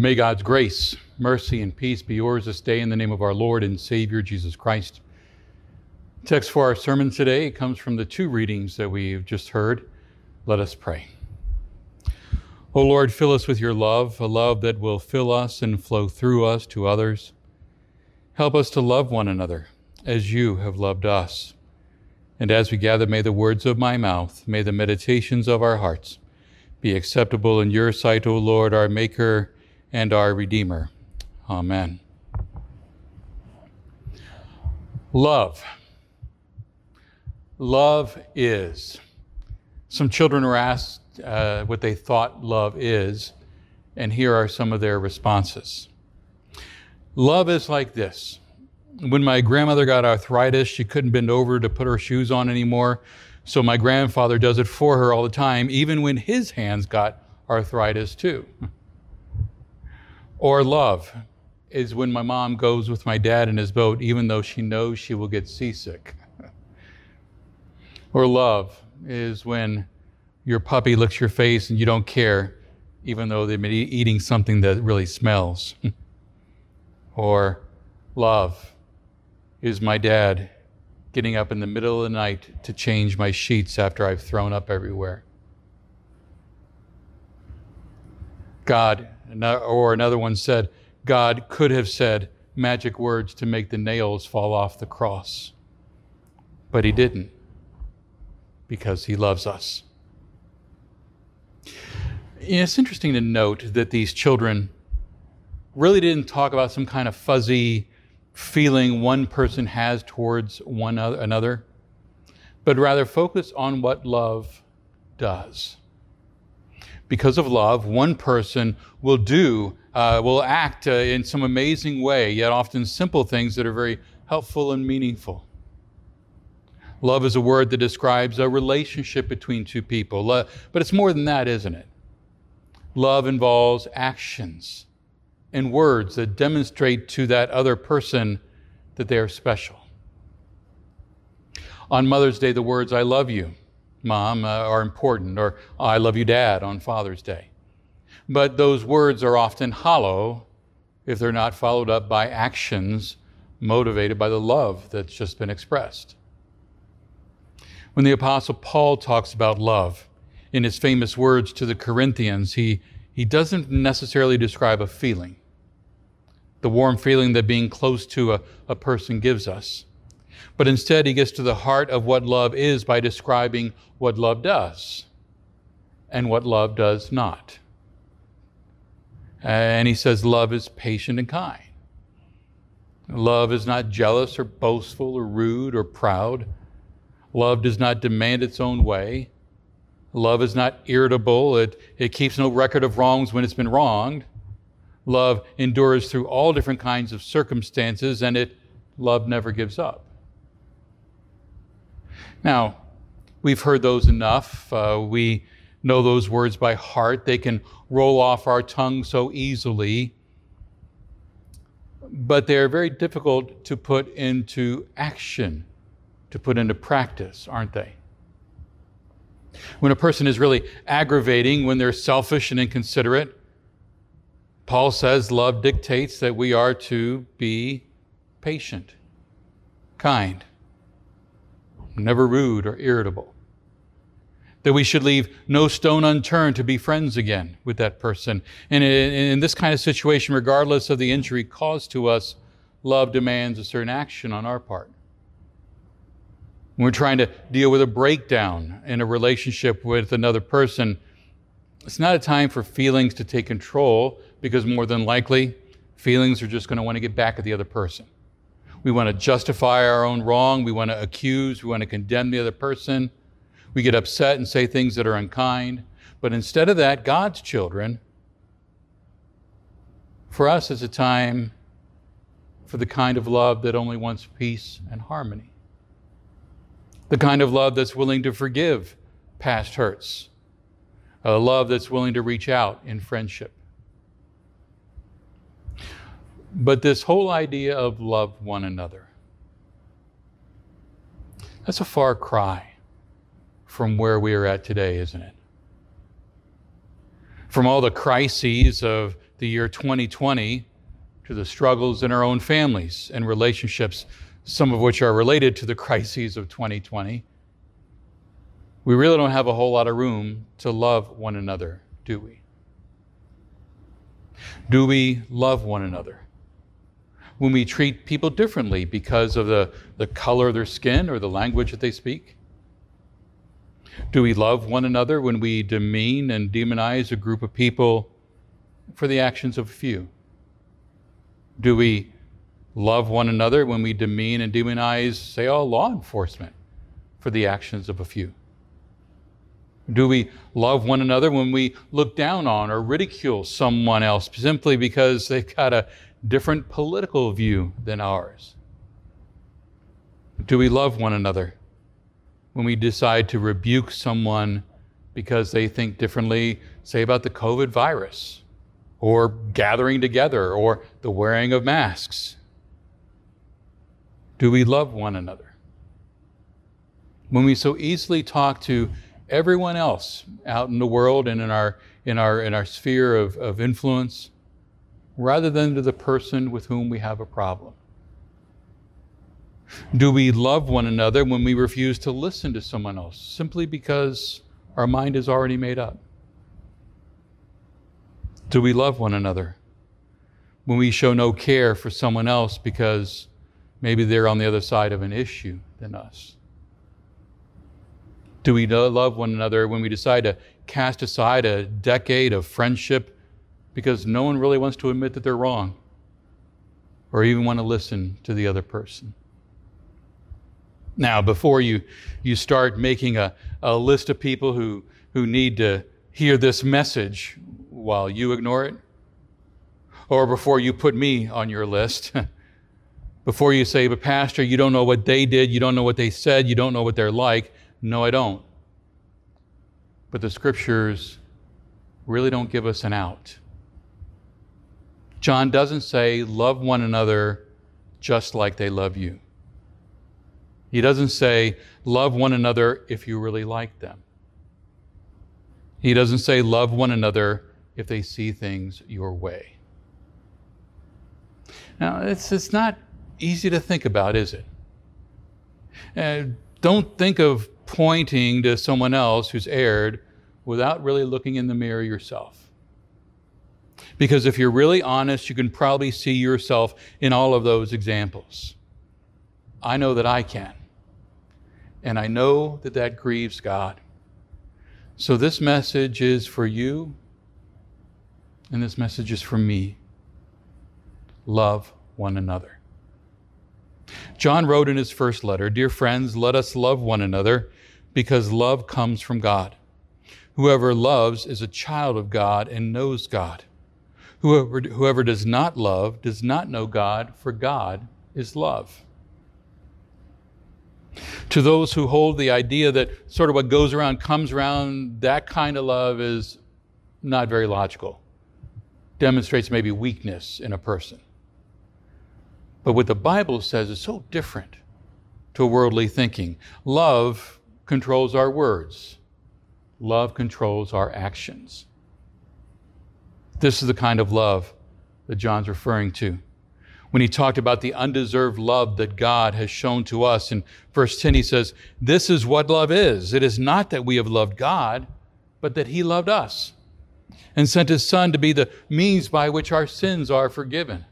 May God's grace, mercy, and peace be yours this day in the name of our Lord and Savior Jesus Christ. Text for our sermon today comes from the two readings that we've just heard. Let us pray. O Lord, fill us with your love, a love that will fill us and flow through us to others. Help us to love one another as you have loved us. And as we gather, may the words of my mouth, may the meditations of our hearts be acceptable in your sight, O Lord, our Maker and our Redeemer. Amen. Love. Love is. Some children were asked uh, what they thought love is, and here are some of their responses. Love is like this when my grandmother got arthritis, she couldn't bend over to put her shoes on anymore. So my grandfather does it for her all the time, even when his hands got arthritis too. or love is when my mom goes with my dad in his boat, even though she knows she will get seasick. or love is when your puppy licks your face and you don't care, even though they've been eating something that really smells. or love is my dad getting up in the middle of the night to change my sheets after I've thrown up everywhere. God, or another one said, God could have said magic words to make the nails fall off the cross, but he didn't because he loves us. It's interesting to note that these children really didn't talk about some kind of fuzzy feeling one person has towards one another, but rather focus on what love does. Because of love, one person will do, uh, will act uh, in some amazing way, yet often simple things that are very helpful and meaningful. Love is a word that describes a relationship between two people, but it's more than that, isn't it? Love involves actions and words that demonstrate to that other person that they are special. On Mother's Day, the words, I love you, Mom, uh, are important, or I love you, Dad, on Father's Day. But those words are often hollow if they're not followed up by actions motivated by the love that's just been expressed. When the Apostle Paul talks about love in his famous words to the Corinthians, he, he doesn't necessarily describe a feeling the warm feeling that being close to a, a person gives us. But instead, he gets to the heart of what love is by describing what love does and what love does not. And he says, Love is patient and kind. Love is not jealous or boastful or rude or proud. Love does not demand its own way. Love is not irritable. It, it keeps no record of wrongs when it's been wronged. Love endures through all different kinds of circumstances, and it love never gives up. Now, we've heard those enough. Uh, we know those words by heart. They can roll off our tongue so easily, but they're very difficult to put into action, to put into practice, aren't they? When a person is really aggravating, when they're selfish and inconsiderate, Paul says love dictates that we are to be patient, kind, never rude or irritable. That we should leave no stone unturned to be friends again with that person. And in, this kind of situation, regardless of the injury caused to us, love demands a certain action on our part. When we're trying to deal with a breakdown in a relationship with another person, it's not a time for feelings to take control because more than likely, feelings are just going to want to get back at the other person. We want to justify our own wrong. We want to accuse. We want to condemn the other person. We get upset and say things that are unkind. But instead of that, God's children, for us, it's a time for the kind of love that only wants peace and harmony. The kind of love that's willing to forgive past hurts a love that's willing to reach out in friendship. But this whole idea of love one another, that's a far cry from where we are at today, isn't it? From all the crises of the year 2020 to the struggles in our own families and relationships, some of which are related to the crises of 2020, we really don't have a whole lot of room to love one another, do we? Do we love one another? When we treat people differently because of the, the color of their skin or the language that they speak? Do we love one another when we demean and demonize a group of people for the actions of a few? Do we love one another when we demean and demonize, say, all law enforcement for the actions of a few? Do we love one another when we look down on or ridicule someone else simply because they've got a different political view than ours? Do we love one another when we decide to rebuke someone because they think differently, say about the COVID virus, or gathering together, or the wearing of masks? Do we love one another? When we so easily talk to everyone else out in the world and in our, in our, in our sphere of, of influence, rather than to the person with whom we have a problem? Do we love one another when we refuse to listen to someone else simply because our mind is already made up? Do we love one another when we show no care for someone else because maybe they're on the other side of an issue than us? Do we love one another when we decide to cast aside a decade of friendship because no one really wants to admit that they're wrong or even want to listen to the other person? Now, before you, you start making a, a list of people who, who need to hear this message while you ignore it, or before you put me on your list, before you say, but Pastor, you don't know what they did, you don't know what they said, you don't know what they're like. No, I don't. But the scriptures really don't give us an out. John doesn't say, love one another just like they love you. He doesn't say, love one another if you really like them. He doesn't say, love one another if they see things your way. Now, it's, it's not easy to think about, is it? Uh, don't think of pointing to someone else who's erred without really looking in the mirror yourself. Because if you're really honest, you can probably see yourself in all of those examples. I know that I can. And I know that that grieves God. So this message is for you, and this message is for me. Love one another. John wrote in his first letter Dear friends, let us love one another because love comes from God. Whoever loves is a child of God and knows God. Whoever, whoever does not love does not know God, for God is love to those who hold the idea that sort of what goes around comes around, that kind of love is not very logical. Demonstrates maybe weakness in a person. But what the Bible says is so different to worldly thinking. Love controls our words, love controls our actions. This is the kind of love that John's referring to when he talked about the undeserved love that God has shown to us. In verse 10, he says, This is what love is. It is not that we have loved God, but that he loved us and sent his Son to be the means by which our sins are forgiven.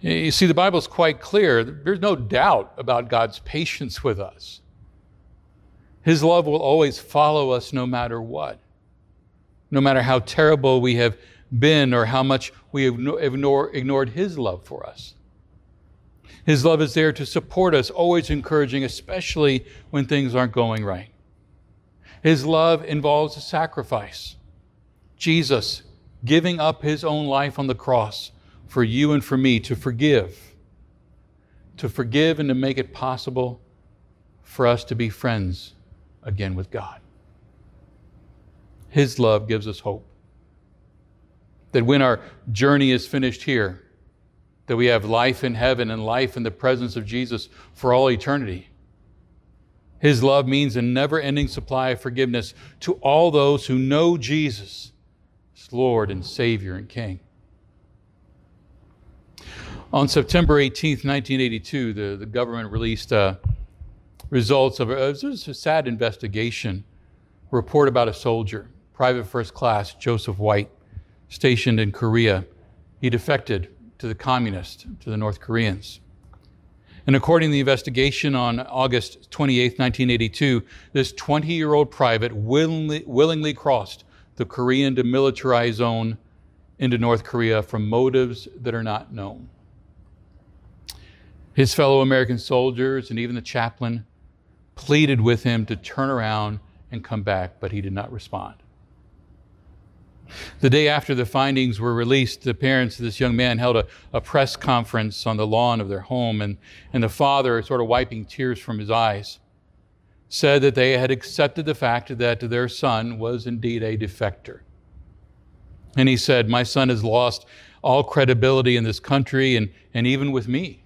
You see, the Bible is quite clear. There's no doubt about God's patience with us. His love will always follow us no matter what, no matter how terrible we have been or how much we have ignored His love for us. His love is there to support us, always encouraging, especially when things aren't going right. His love involves a sacrifice. Jesus giving up His own life on the cross for you and for me to forgive, to forgive and to make it possible for us to be friends again with God. His love gives us hope that when our journey is finished here, that we have life in heaven and life in the presence of Jesus for all eternity. His love means a never ending supply of forgiveness to all those who know Jesus as Lord and Savior and King. On September 18, 1982, the, the government released uh, results of a, a sad investigation report about a soldier, Private First Class Joseph White, stationed in Korea. He defected to the communists, to the North Koreans. And according to the investigation on August 28, 1982, this 20 year old private willingly, willingly crossed the Korean demilitarized zone into North Korea from motives that are not known. His fellow American soldiers and even the chaplain pleaded with him to turn around and come back, but he did not respond. The day after the findings were released, the parents of this young man held a, a, press conference on the lawn of their home, and, and the father, sort of wiping tears from his eyes, said that they had accepted the fact that their son was indeed a defector. And he said, My son has lost all credibility in this country and, and even with me.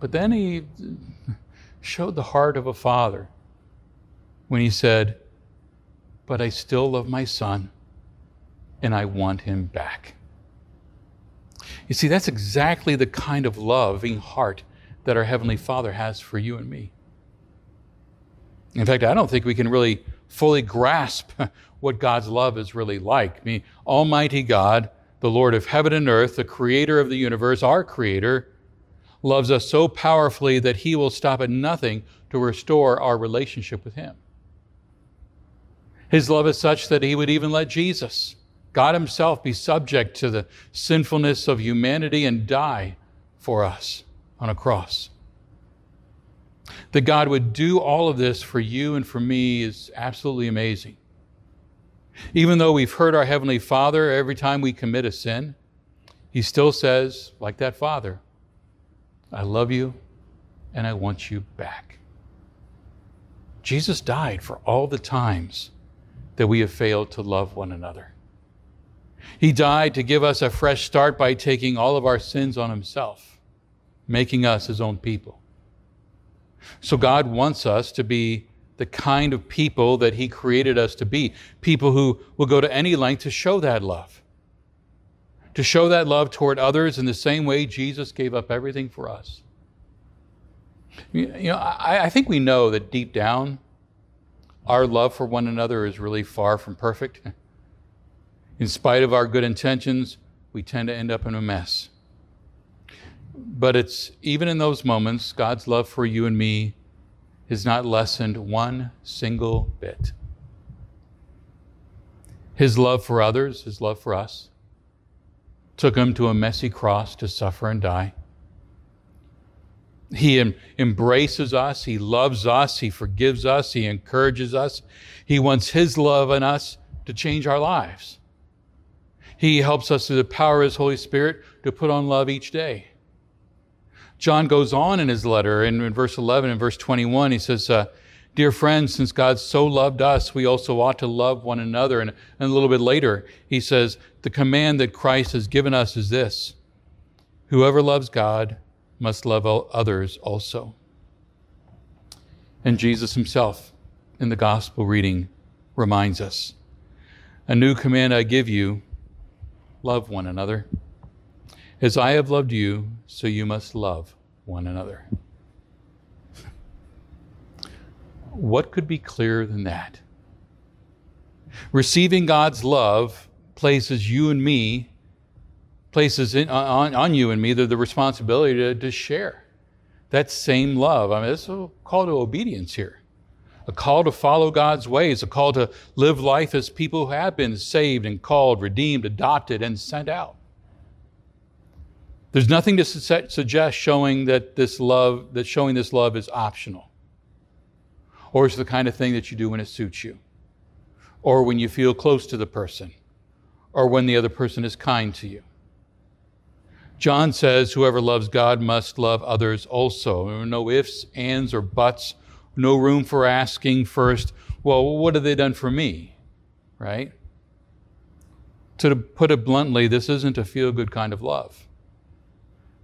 But then he showed the heart of a father when he said, But I still love my son and I want him back. You see, that's exactly the kind of loving heart that our Heavenly Father has for you and me. In fact, I don't think we can really fully grasp what God's love is really like. I mean, Almighty God, the Lord of heaven and earth, the creator of the universe, our creator, loves us so powerfully that he will stop at nothing to restore our relationship with him. His love is such that he would even let Jesus, God himself, be subject to the sinfulness of humanity and die for us on a cross. That God would do all of this for you and for me is absolutely amazing. Even though we've hurt our Heavenly Father every time we commit a sin, He still says, like that Father, I love you and I want you back. Jesus died for all the times that we have failed to love one another. He died to give us a fresh start by taking all of our sins on Himself, making us His own people. So God wants us to be the kind of people that He created us to be people who will go to any length to show that love to show that love toward others in the same way Jesus gave up everything for us. You know, I, think we know that deep down, our love for one another is really far from perfect. In spite of our good intentions, we tend to end up in a mess. But it's even in those moments, God's love for you and me is not lessened one single bit. His love for others, His love for us, took him to a messy cross to suffer and die. He em- embraces us, He loves us, He forgives us, He encourages us. He wants His love in us to change our lives. He helps us through the power of His Holy Spirit to put on love each day. John goes on in his letter in, in verse 11 and verse 21. He says, uh, Dear friends, since God so loved us, we also ought to love one another. And, and a little bit later, he says, The command that Christ has given us is this Whoever loves God must love others also. And Jesus himself, in the gospel reading, reminds us A new command I give you love one another. As I have loved you, so you must love one another. What could be clearer than that? Receiving God's love places you and me, places in, on, on you and me the, the responsibility to, to share that same love. I mean, it's a call to obedience here, a call to follow God's ways, a call to live life as people who have been saved and called, redeemed, adopted, and sent out. There's nothing to su- suggest showing that this love, that showing this love is optional or is the kind of thing that you do when it suits you, or when you feel close to the person, or when the other person is kind to you. John says, Whoever loves God must love others also. No ifs, ands, or buts, no room for asking first, Well, what have they done for me? Right? To put it bluntly, this isn't a feel good kind of love.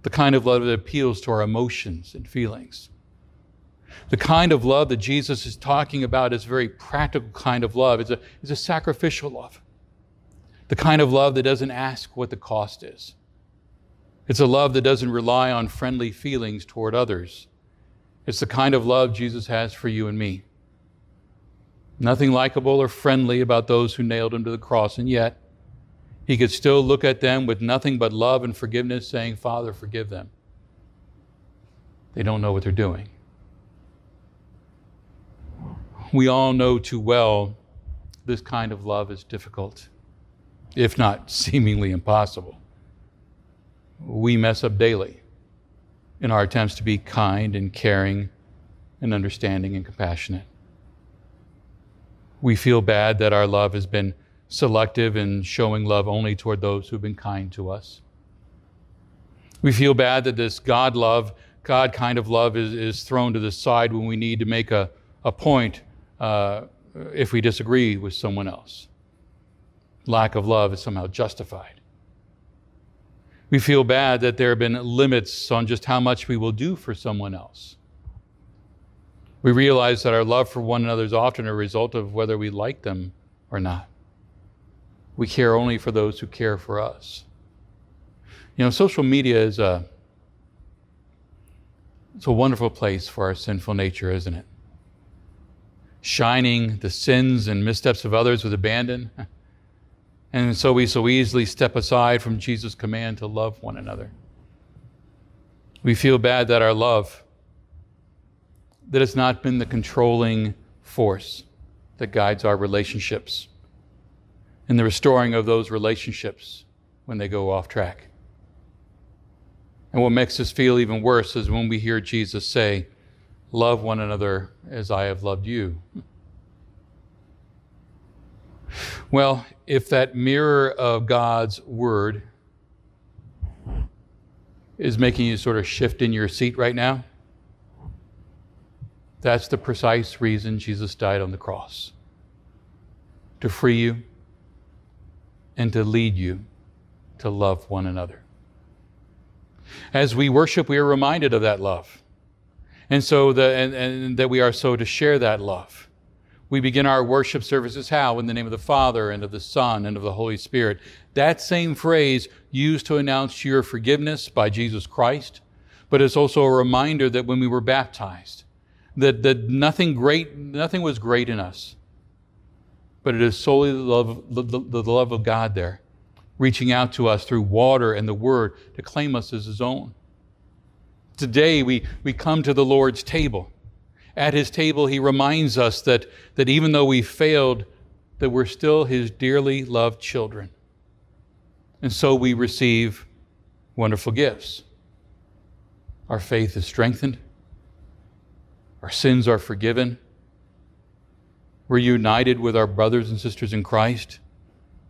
The kind of love that appeals to our emotions and feelings. The kind of love that Jesus is talking about is a very practical kind of love. It's a, it's a sacrificial love. The kind of love that doesn't ask what the cost is. It's a love that doesn't rely on friendly feelings toward others. It's the kind of love Jesus has for you and me. Nothing likable or friendly about those who nailed him to the cross, and yet he could still look at them with nothing but love and forgiveness, saying, Father, forgive them. They don't know what they're doing. We all know too well this kind of love is difficult, if not seemingly impossible. We mess up daily in our attempts to be kind and caring and understanding and compassionate. We feel bad that our love has been selective in showing love only toward those who've been kind to us. We feel bad that this God love, God kind of love, is, is thrown to the side when we need to make a, a point uh, if we disagree with someone else. Lack of love is somehow justified. We feel bad that there have been limits on just how much we will do for someone else. We realize that our love for one another is often a result of whether we like them or not. We care only for those who care for us. You know, social media is a it's a wonderful place for our sinful nature, isn't it? Shining the sins and missteps of others with abandon. And so we so easily step aside from Jesus' command to love one another. We feel bad that our love that has not been the controlling force that guides our relationships and the restoring of those relationships when they go off track. And what makes us feel even worse is when we hear Jesus say, Love one another as I have loved you. Well, if that mirror of God's word is making you sort of shift in your seat right now, that's the precise reason Jesus died on the cross to free you and to lead you to love one another. As we worship, we are reminded of that love. And so the, and, and that we are so to share that love. We begin our worship services how? In the name of the Father and of the Son and of the Holy Spirit. That same phrase used to announce your forgiveness by Jesus Christ, but it's also a reminder that when we were baptized, that, that nothing great, nothing was great in us. But it is solely the love, the, the, love of God there, reaching out to us through water and the Word to claim us as His own. Today we, we come to the Lord's table. At His table, He reminds us that, that even though we failed, that we're still His dearly loved children. And so we receive wonderful gifts. Our faith is strengthened our sins are forgiven. We're united with our brothers and sisters in Christ.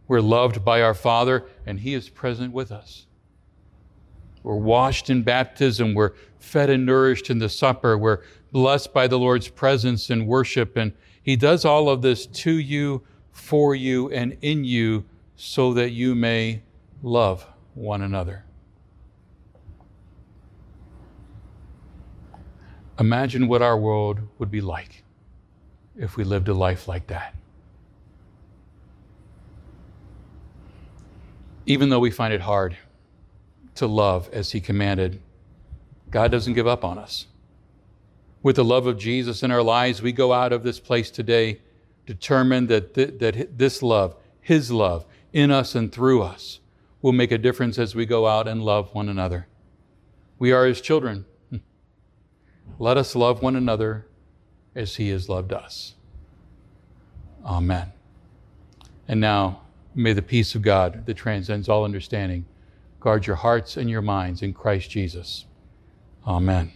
We're loved by our Father, and He is present with us. We're washed in baptism. We're fed and nourished in the supper. We're blessed by the Lord's presence and worship. And He does all of this to you, for you, and in you so that you may love one another. Imagine what our world would be like if we lived a life like that. Even though we find it hard to love as He commanded, God doesn't give up on us. With the love of Jesus in our lives, we go out of this place today determined that, th- that this love, His love, in us and through us, will make a difference as we go out and love one another. We are His children. Let us love one another as he has loved us. Amen. And now, may the peace of God that transcends all understanding guard your hearts and your minds in Christ Jesus. Amen.